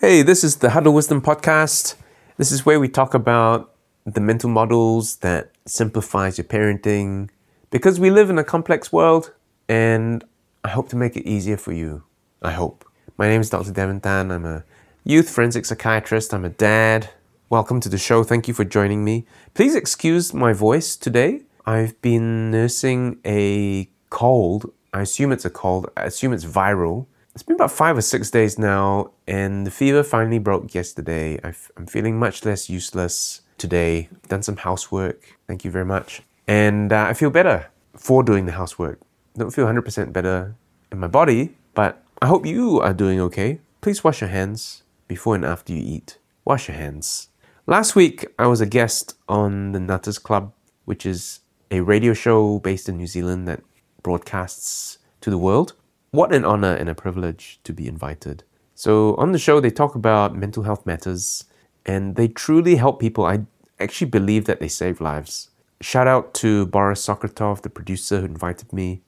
Hey, this is the Huddle Wisdom Podcast. This is where we talk about the mental models that simplifies your parenting because we live in a complex world and I hope to make it easier for you. I hope. My name is Dr. Davin Tan. I'm a youth forensic psychiatrist. I'm a dad. Welcome to the show. Thank you for joining me. Please excuse my voice today. I've been nursing a cold. I assume it's a cold. I assume it's viral. It's been about five or six days now, and the fever finally broke yesterday. i am feeling much less useless today. I've done some housework. Thank you very much. And uh, I feel better for doing the housework. Don't feel 100% better in my body, but I hope you are doing okay. Please wash your hands before and after you eat. Wash your hands. Last week, I was a guest on the Nutters Club, which is a radio show based in New Zealand that broadcasts to the world. What an honor and a privilege to be invited. So, on the show, they talk about mental health matters and they truly help people. I actually believe that they save lives. Shout out to Boris Sokratov, the producer who invited me,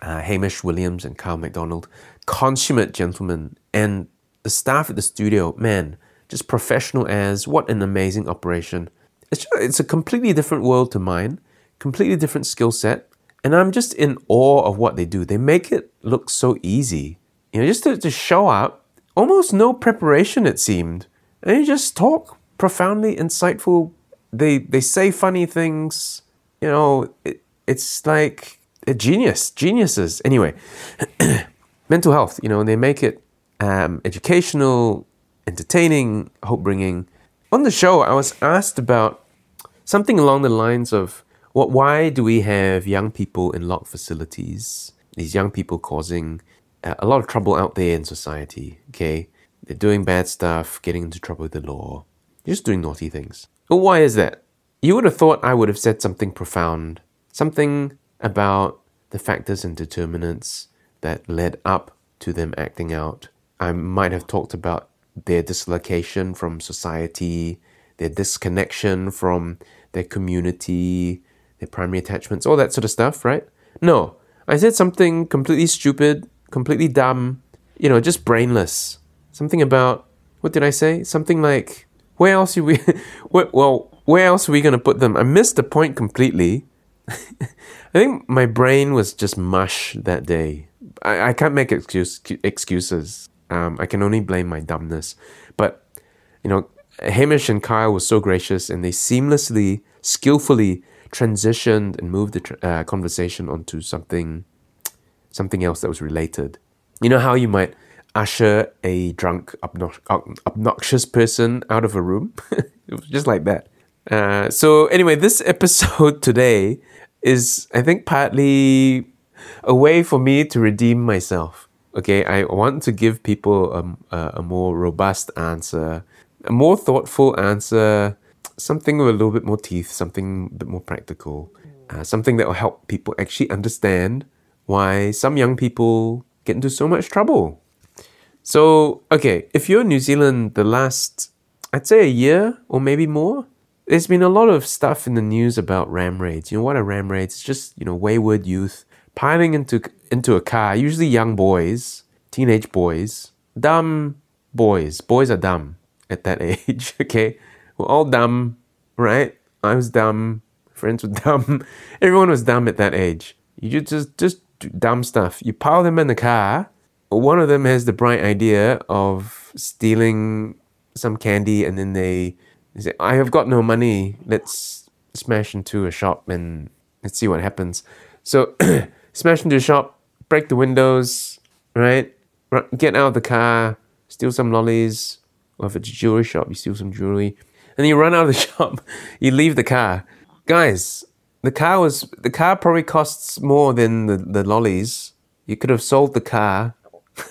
uh, Hamish Williams, and Kyle MacDonald. Consummate gentlemen. And the staff at the studio, man, just professional as what an amazing operation. It's, just, it's a completely different world to mine, completely different skill set. And I'm just in awe of what they do. They make it look so easy. You know, just to, to show up, almost no preparation it seemed. And you just talk profoundly insightful. They they say funny things. You know, it, it's like a genius, geniuses. Anyway, mental health. You know, they make it um, educational, entertaining, hope bringing. On the show, I was asked about something along the lines of what, why do we have young people in locked facilities? These young people causing uh, a lot of trouble out there in society. Okay, they're doing bad stuff, getting into trouble with the law, just doing naughty things. Why is that? You would have thought I would have said something profound, something about the factors and determinants that led up to them acting out. I might have talked about their dislocation from society, their disconnection from their community, their primary attachments, all that sort of stuff, right? No, I said something completely stupid, completely dumb, you know, just brainless. Something about what did I say? Something like where else are we? well, where else are we going to put them? I missed the point completely. I think my brain was just mush that day. I, I can't make excuse, excuses. Um, I can only blame my dumbness. But, you know, Hamish and Kyle were so gracious and they seamlessly, skillfully transitioned and moved the uh, conversation onto something something else that was related. You know how you might usher a drunk, obnoxious person out of a room? it was just like that. Uh, so, anyway, this episode today is, I think, partly a way for me to redeem myself. Okay, I want to give people a, a more robust answer, a more thoughtful answer something with a little bit more teeth, something a bit more practical, uh, something that will help people actually understand why some young people get into so much trouble. So, okay, if you're in New Zealand the last, I'd say a year or maybe more, there's been a lot of stuff in the news about ram raids. You know what are ram raids? It's just, you know, wayward youth piling into into a car, usually young boys, teenage boys, dumb boys. Boys are dumb at that age, okay? We're all dumb, right? I was dumb. Friends were dumb. Everyone was dumb at that age. You just just do dumb stuff. You pile them in the car. One of them has the bright idea of stealing some candy, and then they, they say, "I have got no money. Let's smash into a shop and let's see what happens." So, smash into a shop, break the windows, right? Get out of the car, steal some lollies. Or if it's a jewelry shop, you steal some jewelry and you run out of the shop, you leave the car. Guys, the car was the car probably costs more than the, the lollies. You could have sold the car,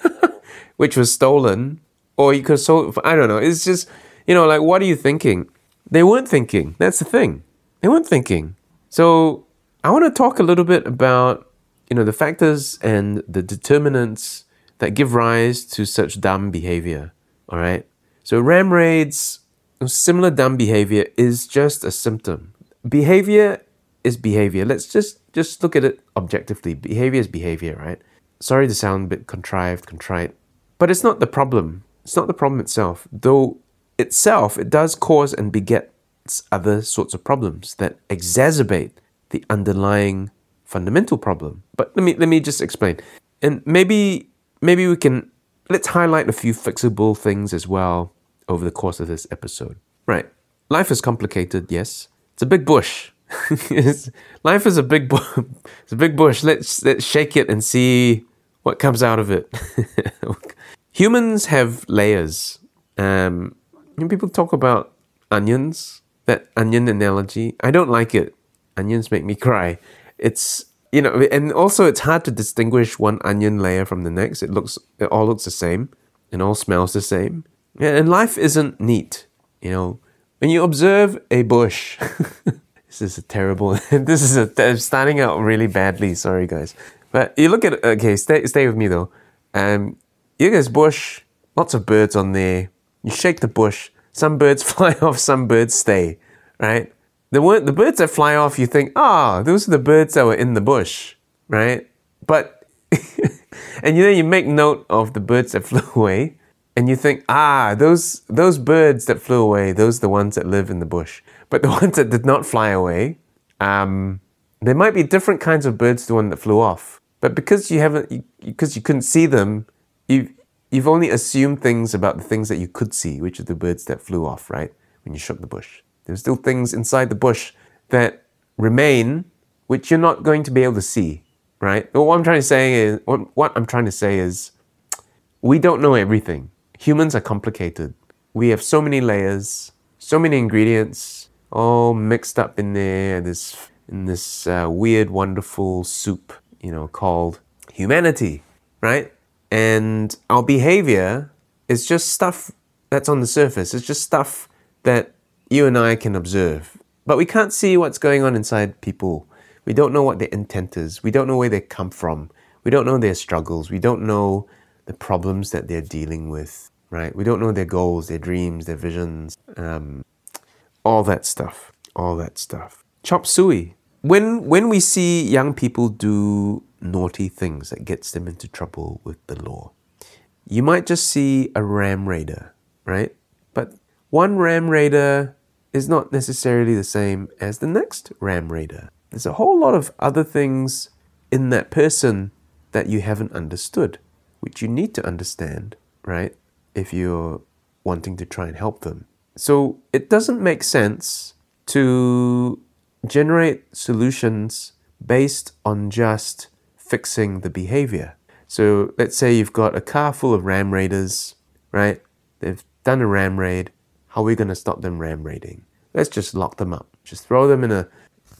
which was stolen, or you could have sold. I don't know. It's just you know, like what are you thinking? They weren't thinking. That's the thing. They weren't thinking. So I want to talk a little bit about you know the factors and the determinants that give rise to such dumb behavior. All right. So ram raids similar dumb behavior is just a symptom. Behavior is behavior. Let's just just look at it objectively. Behavior is behavior, right? Sorry to sound a bit contrived, contrite, but it's not the problem. It's not the problem itself, though itself it does cause and begets other sorts of problems that exacerbate the underlying fundamental problem. But let me let me just explain. And maybe maybe we can let's highlight a few fixable things as well over the course of this episode. Right. Life is complicated, yes. It's a big bush. life is a big bu- it's a big bush. Let's let's shake it and see what comes out of it. Humans have layers. Um, people talk about onions, that onion analogy. I don't like it. Onions make me cry. It's you know, and also it's hard to distinguish one onion layer from the next. It looks, it all looks the same, and all smells the same. And life isn't neat. You know, when you observe a bush, this is a terrible. this is a I'm starting out really badly. Sorry, guys. But you look at okay, stay stay with me though. Um, you get this bush, lots of birds on there. You shake the bush. Some birds fly off. Some birds stay. Right. The the birds that fly off, you think, ah, oh, those are the birds that were in the bush, right? But and you know you make note of the birds that flew away, and you think, ah, those those birds that flew away, those are the ones that live in the bush. But the ones that did not fly away, um, there might be different kinds of birds to the one that flew off. But because you haven't, because you, you couldn't see them, you you've only assumed things about the things that you could see, which are the birds that flew off, right? When you shook the bush. There's still things inside the bush that remain which you're not going to be able to see, right? But what I'm trying to say is what, what I'm trying to say is we don't know everything. Humans are complicated. We have so many layers, so many ingredients, all mixed up in there. This in this uh, weird, wonderful soup, you know, called humanity, right? And our behavior is just stuff that's on the surface. It's just stuff that you and I can observe, but we can't see what's going on inside people. We don't know what their intent is. We don't know where they come from. We don't know their struggles. We don't know the problems that they're dealing with, right? We don't know their goals, their dreams, their visions, um, all that stuff. All that stuff. Chop suey. When, when we see young people do naughty things that gets them into trouble with the law, you might just see a ram raider, right? But one ram raider is not necessarily the same as the next ram raider. There's a whole lot of other things in that person that you haven't understood, which you need to understand, right? If you're wanting to try and help them. So it doesn't make sense to generate solutions based on just fixing the behavior. So let's say you've got a car full of ram raiders, right? They've done a ram raid. How are we going to stop them ram raiding? Let's just lock them up. Just throw them in a.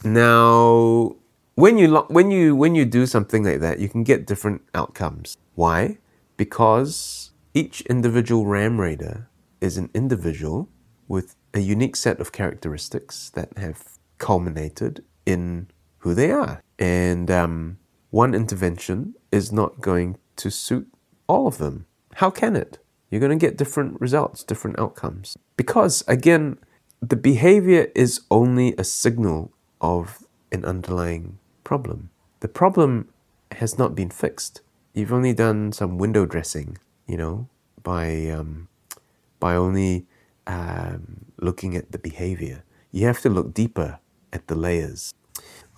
Now, when you lock, when you when you do something like that, you can get different outcomes. Why? Because each individual ram raider is an individual with a unique set of characteristics that have culminated in who they are, and um, one intervention is not going to suit all of them. How can it? you're going to get different results, different outcomes. Because, again, the behavior is only a signal of an underlying problem. The problem has not been fixed. You've only done some window dressing, you know, by, um, by only um, looking at the behavior. You have to look deeper at the layers.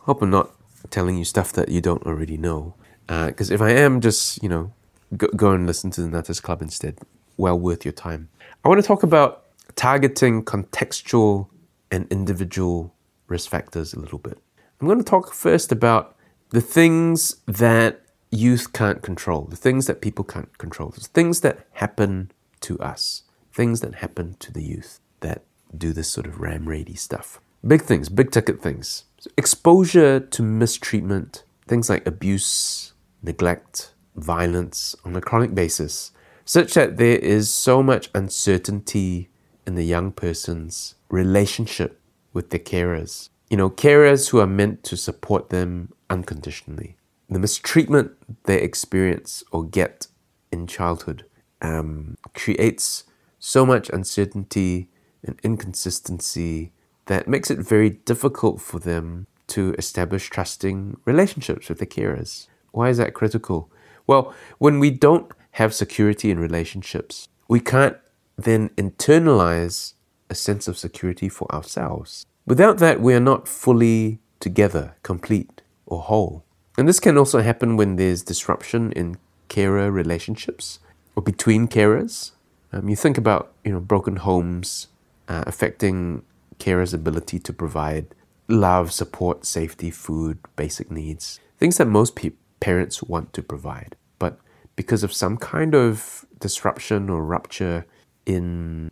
Hope I'm not telling you stuff that you don't already know. Because uh, if I am, just, you know, go, go and listen to the Nutters Club instead well worth your time. I want to talk about targeting contextual and individual risk factors a little bit. I'm going to talk first about the things that youth can't control, the things that people can't control, the things that happen to us, things that happen to the youth that do this sort of ram raidy stuff. Big things, big ticket things. Exposure to mistreatment, things like abuse, neglect, violence on a chronic basis such that there is so much uncertainty in the young person's relationship with the carers. You know, carers who are meant to support them unconditionally. The mistreatment they experience or get in childhood um, creates so much uncertainty and inconsistency that makes it very difficult for them to establish trusting relationships with their carers. Why is that critical? Well, when we don't have security in relationships, we can't then internalize a sense of security for ourselves. Without that, we are not fully together, complete, or whole. And this can also happen when there's disruption in carer relationships or between carers. Um, you think about you know broken homes uh, affecting carers' ability to provide love, support, safety, food, basic needs, things that most pe- parents want to provide. But because of some kind of disruption or rupture in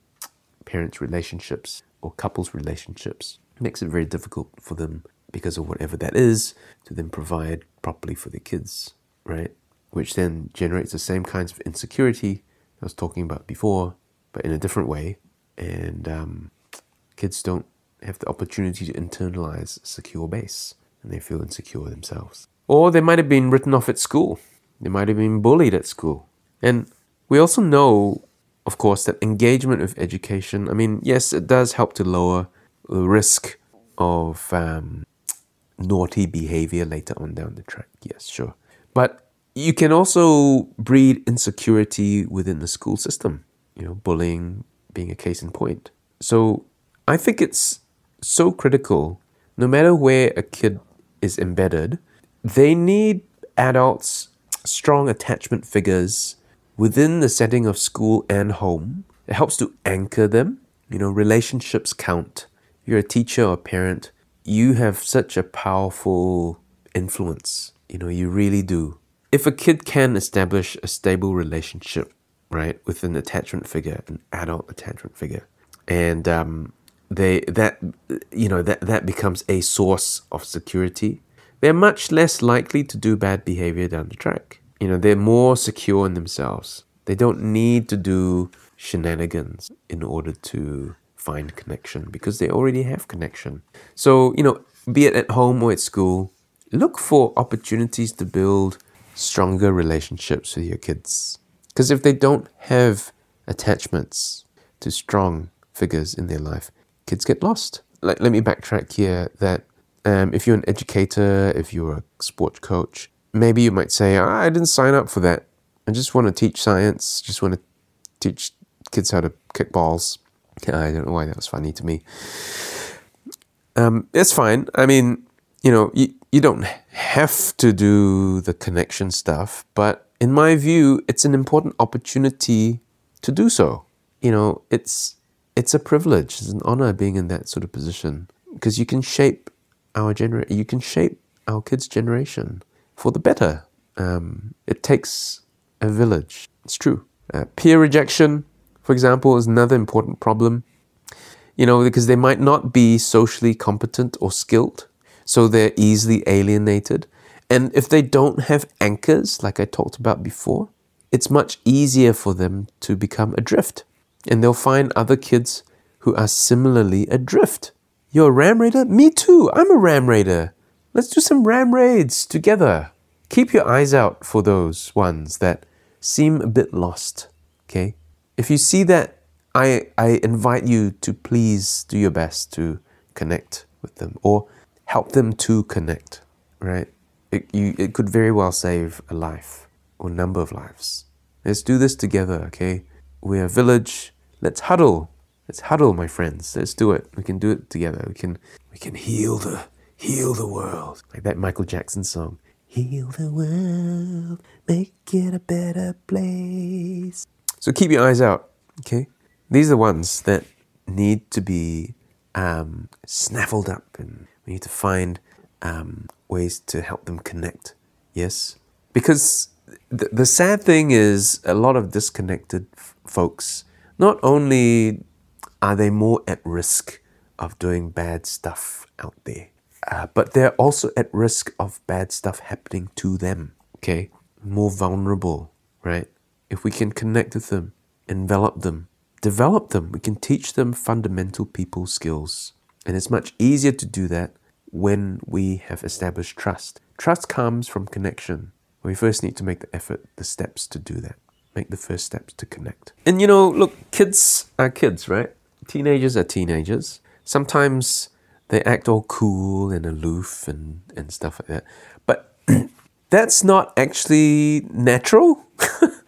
parents' relationships or couples' relationships, makes it very difficult for them because of whatever that is to then provide properly for their kids, right? Which then generates the same kinds of insecurity I was talking about before, but in a different way. And um, kids don't have the opportunity to internalize a secure base and they feel insecure themselves. Or they might have been written off at school. They might have been bullied at school. And we also know, of course, that engagement with education, I mean, yes, it does help to lower risk of um, naughty behavior later on down the track. Yes, sure. But you can also breed insecurity within the school system, you know, bullying being a case in point. So I think it's so critical, no matter where a kid is embedded, they need adults, strong attachment figures within the setting of school and home. It helps to anchor them. You know, relationships count. You're a teacher or a parent, you have such a powerful influence. You know, you really do. If a kid can establish a stable relationship, right, with an attachment figure, an adult attachment figure, and um, they that you know that that becomes a source of security, they're much less likely to do bad behavior down the track. You know, they're more secure in themselves. They don't need to do shenanigans in order to find connection because they already have connection. So, you know, be it at home or at school, look for opportunities to build stronger relationships with your kids. Because if they don't have attachments to strong figures in their life, kids get lost. Like, let me backtrack here that um, if you're an educator, if you're a sports coach, maybe you might say, ah, I didn't sign up for that. I just want to teach science, just want to teach kids how to kick balls. I don't know why that was funny to me. Um, it's fine. I mean, you know, you, you don't have to do the connection stuff, but in my view, it's an important opportunity to do so. You know, it's it's a privilege, it's an honor being in that sort of position because you can shape our gener- you can shape our kids' generation for the better. Um, it takes a village. It's true. Uh, peer rejection for example, is another important problem. You know, because they might not be socially competent or skilled, so they're easily alienated. And if they don't have anchors, like I talked about before, it's much easier for them to become adrift. And they'll find other kids who are similarly adrift. You're a ram raider? Me too. I'm a ram raider. Let's do some ram raids together. Keep your eyes out for those ones that seem a bit lost. Okay? If you see that, I, I invite you to please do your best to connect with them or help them to connect, right? It, you, it could very well save a life or number of lives. Let's do this together, okay? We're a village. Let's huddle. Let's huddle, my friends. Let's do it. We can do it together. We can we can heal the heal the world. Like that Michael Jackson song. Heal the world, make it a better place. So keep your eyes out, okay? These are the ones that need to be um, snaffled up, and we need to find um, ways to help them connect. Yes? Because the, the sad thing is, a lot of disconnected f- folks, not only are they more at risk of doing bad stuff out there, uh, but they're also at risk of bad stuff happening to them, okay? More vulnerable, right? If we can connect with them, envelop them, develop them, we can teach them fundamental people skills. And it's much easier to do that when we have established trust. Trust comes from connection. We first need to make the effort, the steps to do that. Make the first steps to connect. And you know, look, kids are kids, right? Teenagers are teenagers. Sometimes they act all cool and aloof and, and stuff like that. But that's not actually natural.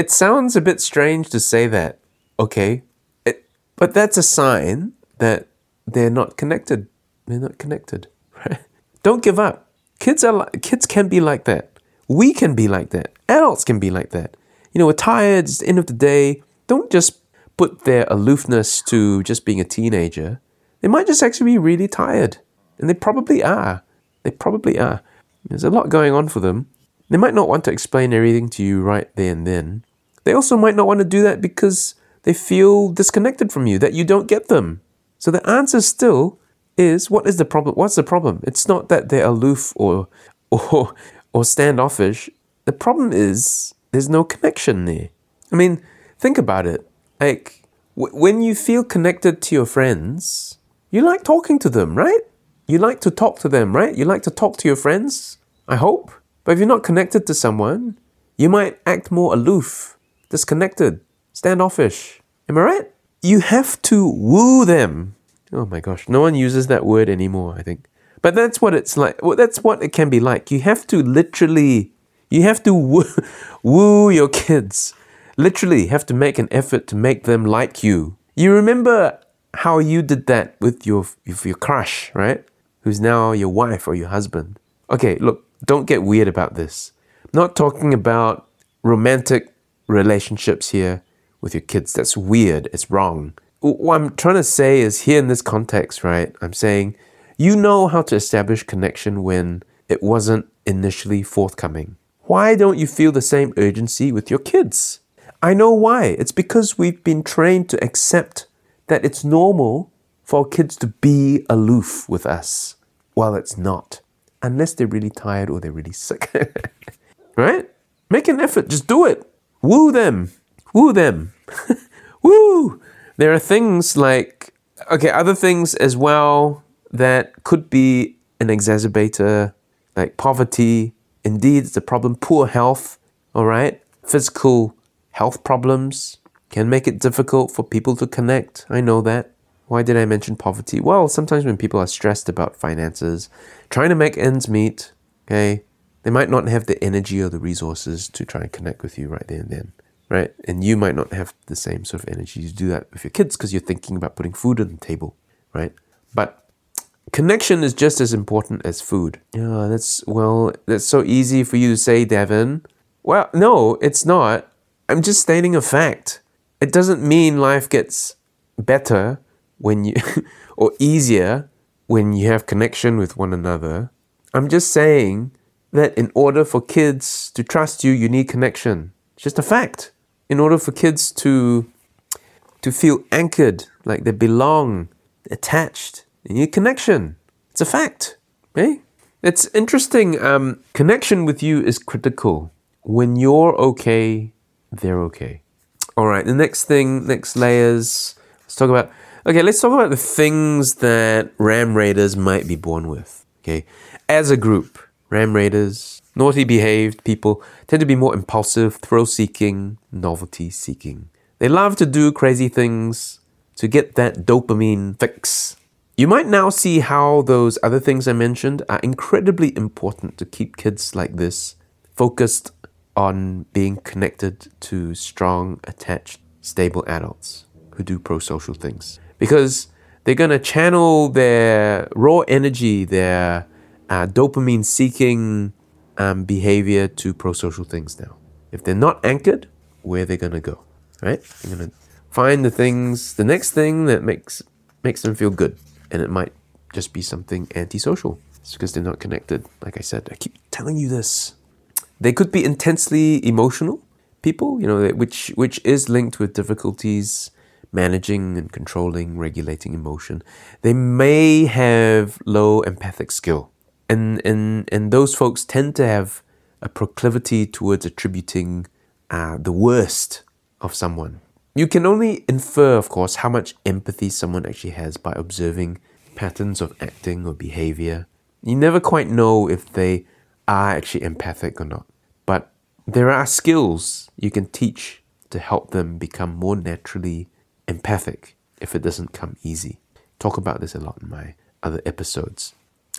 it sounds a bit strange to say that, okay? It, but that's a sign that they're not connected. They're not connected. Right? Don't give up. Kids are kids can be like that. We can be like that. Adults can be like that. You know, we're tired. It's the end of the day. Don't just put their aloofness to just being a teenager. They might just actually be really tired, and they probably are. They probably are. There's a lot going on for them. They might not want to explain everything to you right there and then. They also might not want to do that because they feel disconnected from you, that you don't get them. So the answer still is what is the problem? What's the problem? It's not that they're aloof or or or standoffish. The problem is there's no connection there. I mean, think about it. Like w- when you feel connected to your friends, you like talking to them, right? You like to talk to them, right? You like to talk to your friends, I hope. But if you're not connected to someone, you might act more aloof, disconnected, standoffish. Am I right? You have to woo them. Oh my gosh, no one uses that word anymore, I think. But that's what it's like. Well, that's what it can be like. You have to literally, you have to woo, woo your kids. Literally, have to make an effort to make them like you. You remember how you did that with your with your crush, right? Who's now your wife or your husband. Okay, look, don't get weird about this. I'm not talking about romantic relationships here with your kids. That's weird. It's wrong. What I'm trying to say is here in this context, right? I'm saying you know how to establish connection when it wasn't initially forthcoming. Why don't you feel the same urgency with your kids? I know why. It's because we've been trained to accept that it's normal for kids to be aloof with us. Well, it's not. Unless they're really tired or they're really sick. right? Make an effort. Just do it. Woo them. Woo them. Woo! There are things like, okay, other things as well that could be an exacerbator, like poverty. Indeed, it's a problem. Poor health, all right? Physical health problems can make it difficult for people to connect. I know that. Why did I mention poverty? Well, sometimes when people are stressed about finances, trying to make ends meet, okay, they might not have the energy or the resources to try and connect with you right there and then right? And you might not have the same sort of energy to do that with your kids because you're thinking about putting food on the table, right? But connection is just as important as food. Yeah, that's well, that's so easy for you to say, Davin. Well, no, it's not. I'm just stating a fact. It doesn't mean life gets better when you or easier when you have connection with one another. I'm just saying that in order for kids to trust you, you need connection. It's just a fact in order for kids to to feel anchored, like they belong, attached, you need connection. It's a fact. Eh? It's interesting. Um, connection with you is critical. When you're okay, they're okay. All right. The next thing, next layers. Let's talk about. Okay, let's talk about the things that Ram Raiders might be born with. Okay, as a group, Ram Raiders Naughty behaved people tend to be more impulsive, thrill seeking, novelty seeking. They love to do crazy things to get that dopamine fix. You might now see how those other things I mentioned are incredibly important to keep kids like this focused on being connected to strong, attached, stable adults who do pro social things. Because they're going to channel their raw energy, their uh, dopamine seeking um, behavior to pro-social things now. If they're not anchored, where are they going to go? Right? They're going to find the things, the next thing that makes makes them feel good, and it might just be something antisocial. It's because they're not connected. Like I said, I keep telling you this. They could be intensely emotional people, you know, which which is linked with difficulties managing and controlling, regulating emotion. They may have low empathic skill and and and those folks tend to have a proclivity towards attributing uh, the worst of someone. You can only infer, of course, how much empathy someone actually has by observing patterns of acting or behavior. You never quite know if they are actually empathic or not. But there are skills you can teach to help them become more naturally empathic if it doesn't come easy. Talk about this a lot in my other episodes.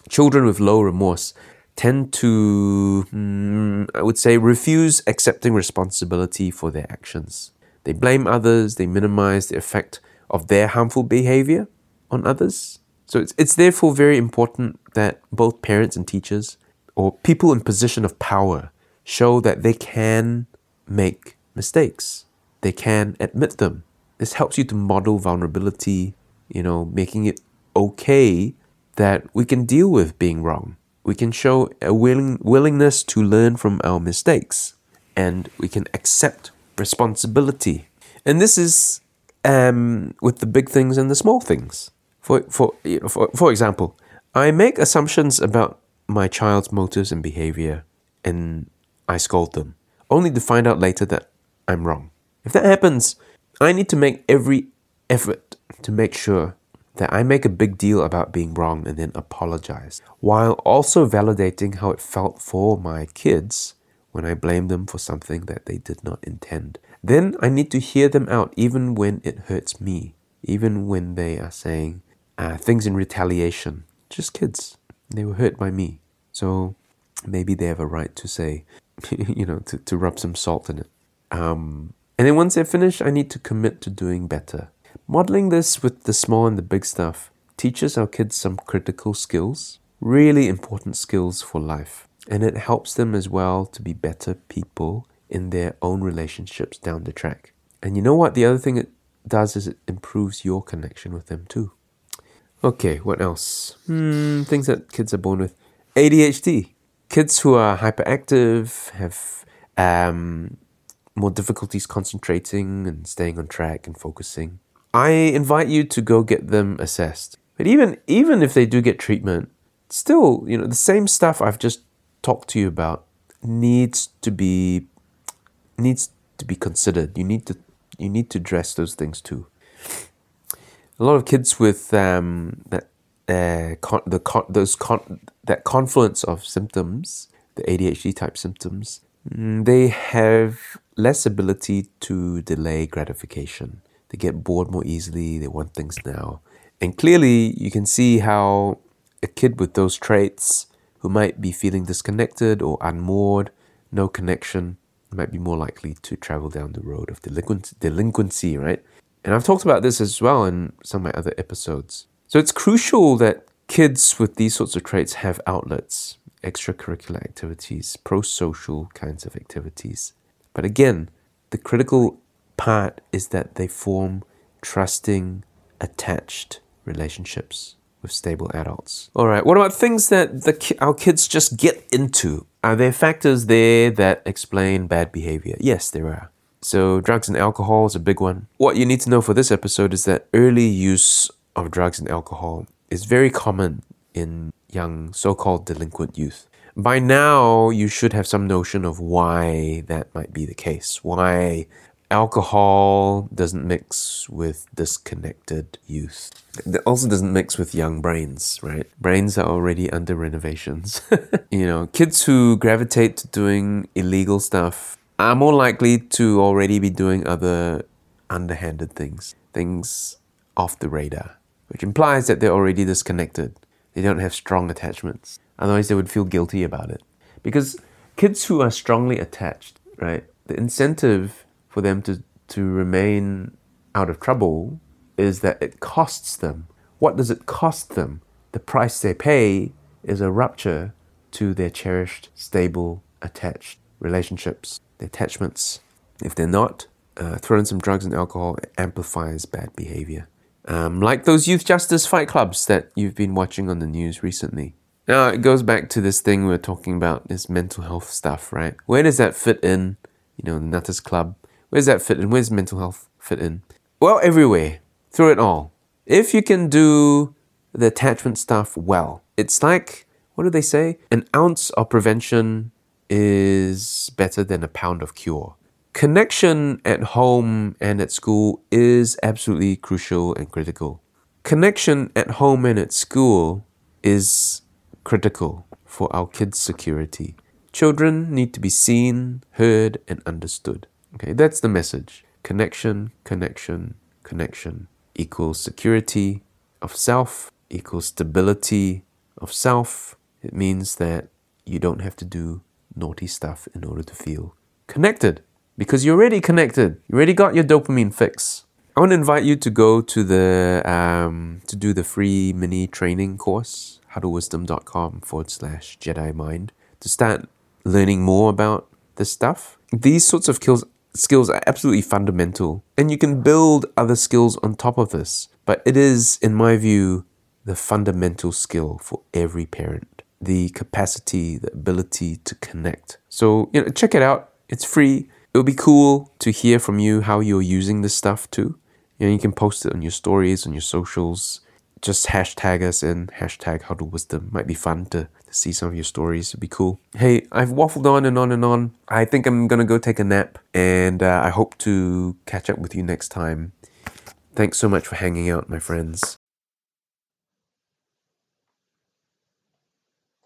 Children with low remorse tend to, mm, I would say, refuse accepting responsibility for their actions. They blame others, they minimize the effect of their harmful behavior on others. So it's, it's therefore very important that both parents and teachers or people in position of power show that they can make mistakes. They can admit them. This helps you to model vulnerability, you know, making it okay that we can deal with being wrong. We can show a willing, willingness to learn from our mistakes and we can accept responsibility. And this is um, with the big things and the small things. For, for, for, for example, I make assumptions about my child's motives and behavior and I scold them, only to find out later that I'm wrong. If that happens, I need to make every effort to make sure that I make a big deal about being wrong and then apologize, while also validating how it felt for my kids when I blame them for something that they did not intend. Then I need to hear them out even when it hurts me, even when they are saying uh, things in retaliation. Just kids. They were hurt by me. So maybe they have a right to say, you know, to, to rub some salt in it. Um, and then once they're finished, I need to commit to doing better. Modeling this with the small and the big stuff teaches our kids some critical skills, really important skills for life. And it helps them as well to be better people in their own relationships down the track. And you know what? The other thing it does is it improves your connection with them too. Okay, what else? Hmm, things that kids are born with. ADHD. Kids who are hyperactive have um, more difficulties concentrating and staying on track and focusing. I invite you to go get them assessed. But even even if they do get treatment, still, you know, the same stuff I've just talked to you about needs to be needs to be considered. You need to you need to address those things too. A lot of kids with um, that uh, con- the con- those con- that confluence of symptoms, the ADHD type symptoms, mm, they have less ability to delay gratification. They get bored more easily, they want things now. And clearly, you can see how a kid with those traits who might be feeling disconnected or unmoored, no connection, might be more likely to travel down the road of delinquency, delinquency, right? And I've talked about this as well in some of my other episodes. So it's crucial that kids with these sorts of traits have outlets, extracurricular activities, pro social kinds of activities. But again, the critical part is that they form trusting, attached relationships with stable adults. All right, what about things that the, our kids just get into? Are there factors there that explain bad behavior? Yes, there are. So, drugs and alcohol is a big one. What you need to know for this episode is that early use of drugs and alcohol is very common in young so called delinquent youth. By now, you should have some notion of why that might be the case, why alcohol doesn't mix with disconnected youth. It also doesn't mix with young brains, right? Brains are already under renovations. you know, kids who gravitate to doing illegal stuff are more likely to already be doing other underhanded things, things off the radar, which implies that they're already disconnected. They don't have strong attachments. Otherwise, they would feel guilty about it. Because kids who are strongly attached, right, the incentive for them to, to remain out of trouble is that it costs them. What does it cost them? The price they pay is a rupture to their cherished, stable, attached relationships, the attachments. If they're not, uh, in some drugs and alcohol, it amplifies bad behavior. Um, like those youth justice fight clubs that you've been watching on the news recently. Now, it goes back to this thing we are talking about, this mental health stuff, right? Where does that fit in? You know, the Nutters Club, Where's that fit in? Where's mental health fit in? Well, everywhere, through it all. If you can do the attachment stuff well, it's like, what do they say? An ounce of prevention is better than a pound of cure. Connection at home and at school is absolutely crucial and critical. Connection at home and at school is critical for our kids' security. Children need to be seen, heard, and understood. Okay, that's the message. Connection, connection, connection equals security of self, equals stability of self. It means that you don't have to do naughty stuff in order to feel connected because you're already connected. You already got your dopamine fix. I want to invite you to go to the um, to do the free mini training course, huddlewisdom.com forward slash Jedi Mind, to start learning more about this stuff. These sorts of skills skills are absolutely fundamental, and you can build other skills on top of this. But it is, in my view, the fundamental skill for every parent the capacity, the ability to connect. So, you know, check it out. It's free. It would be cool to hear from you how you're using this stuff too. You know, you can post it on your stories, on your socials. Just hashtag us in hashtag huddle wisdom. Might be fun to, to see some of your stories. It'd be cool. Hey, I've waffled on and on and on. I think I'm gonna go take a nap, and uh, I hope to catch up with you next time. Thanks so much for hanging out, my friends.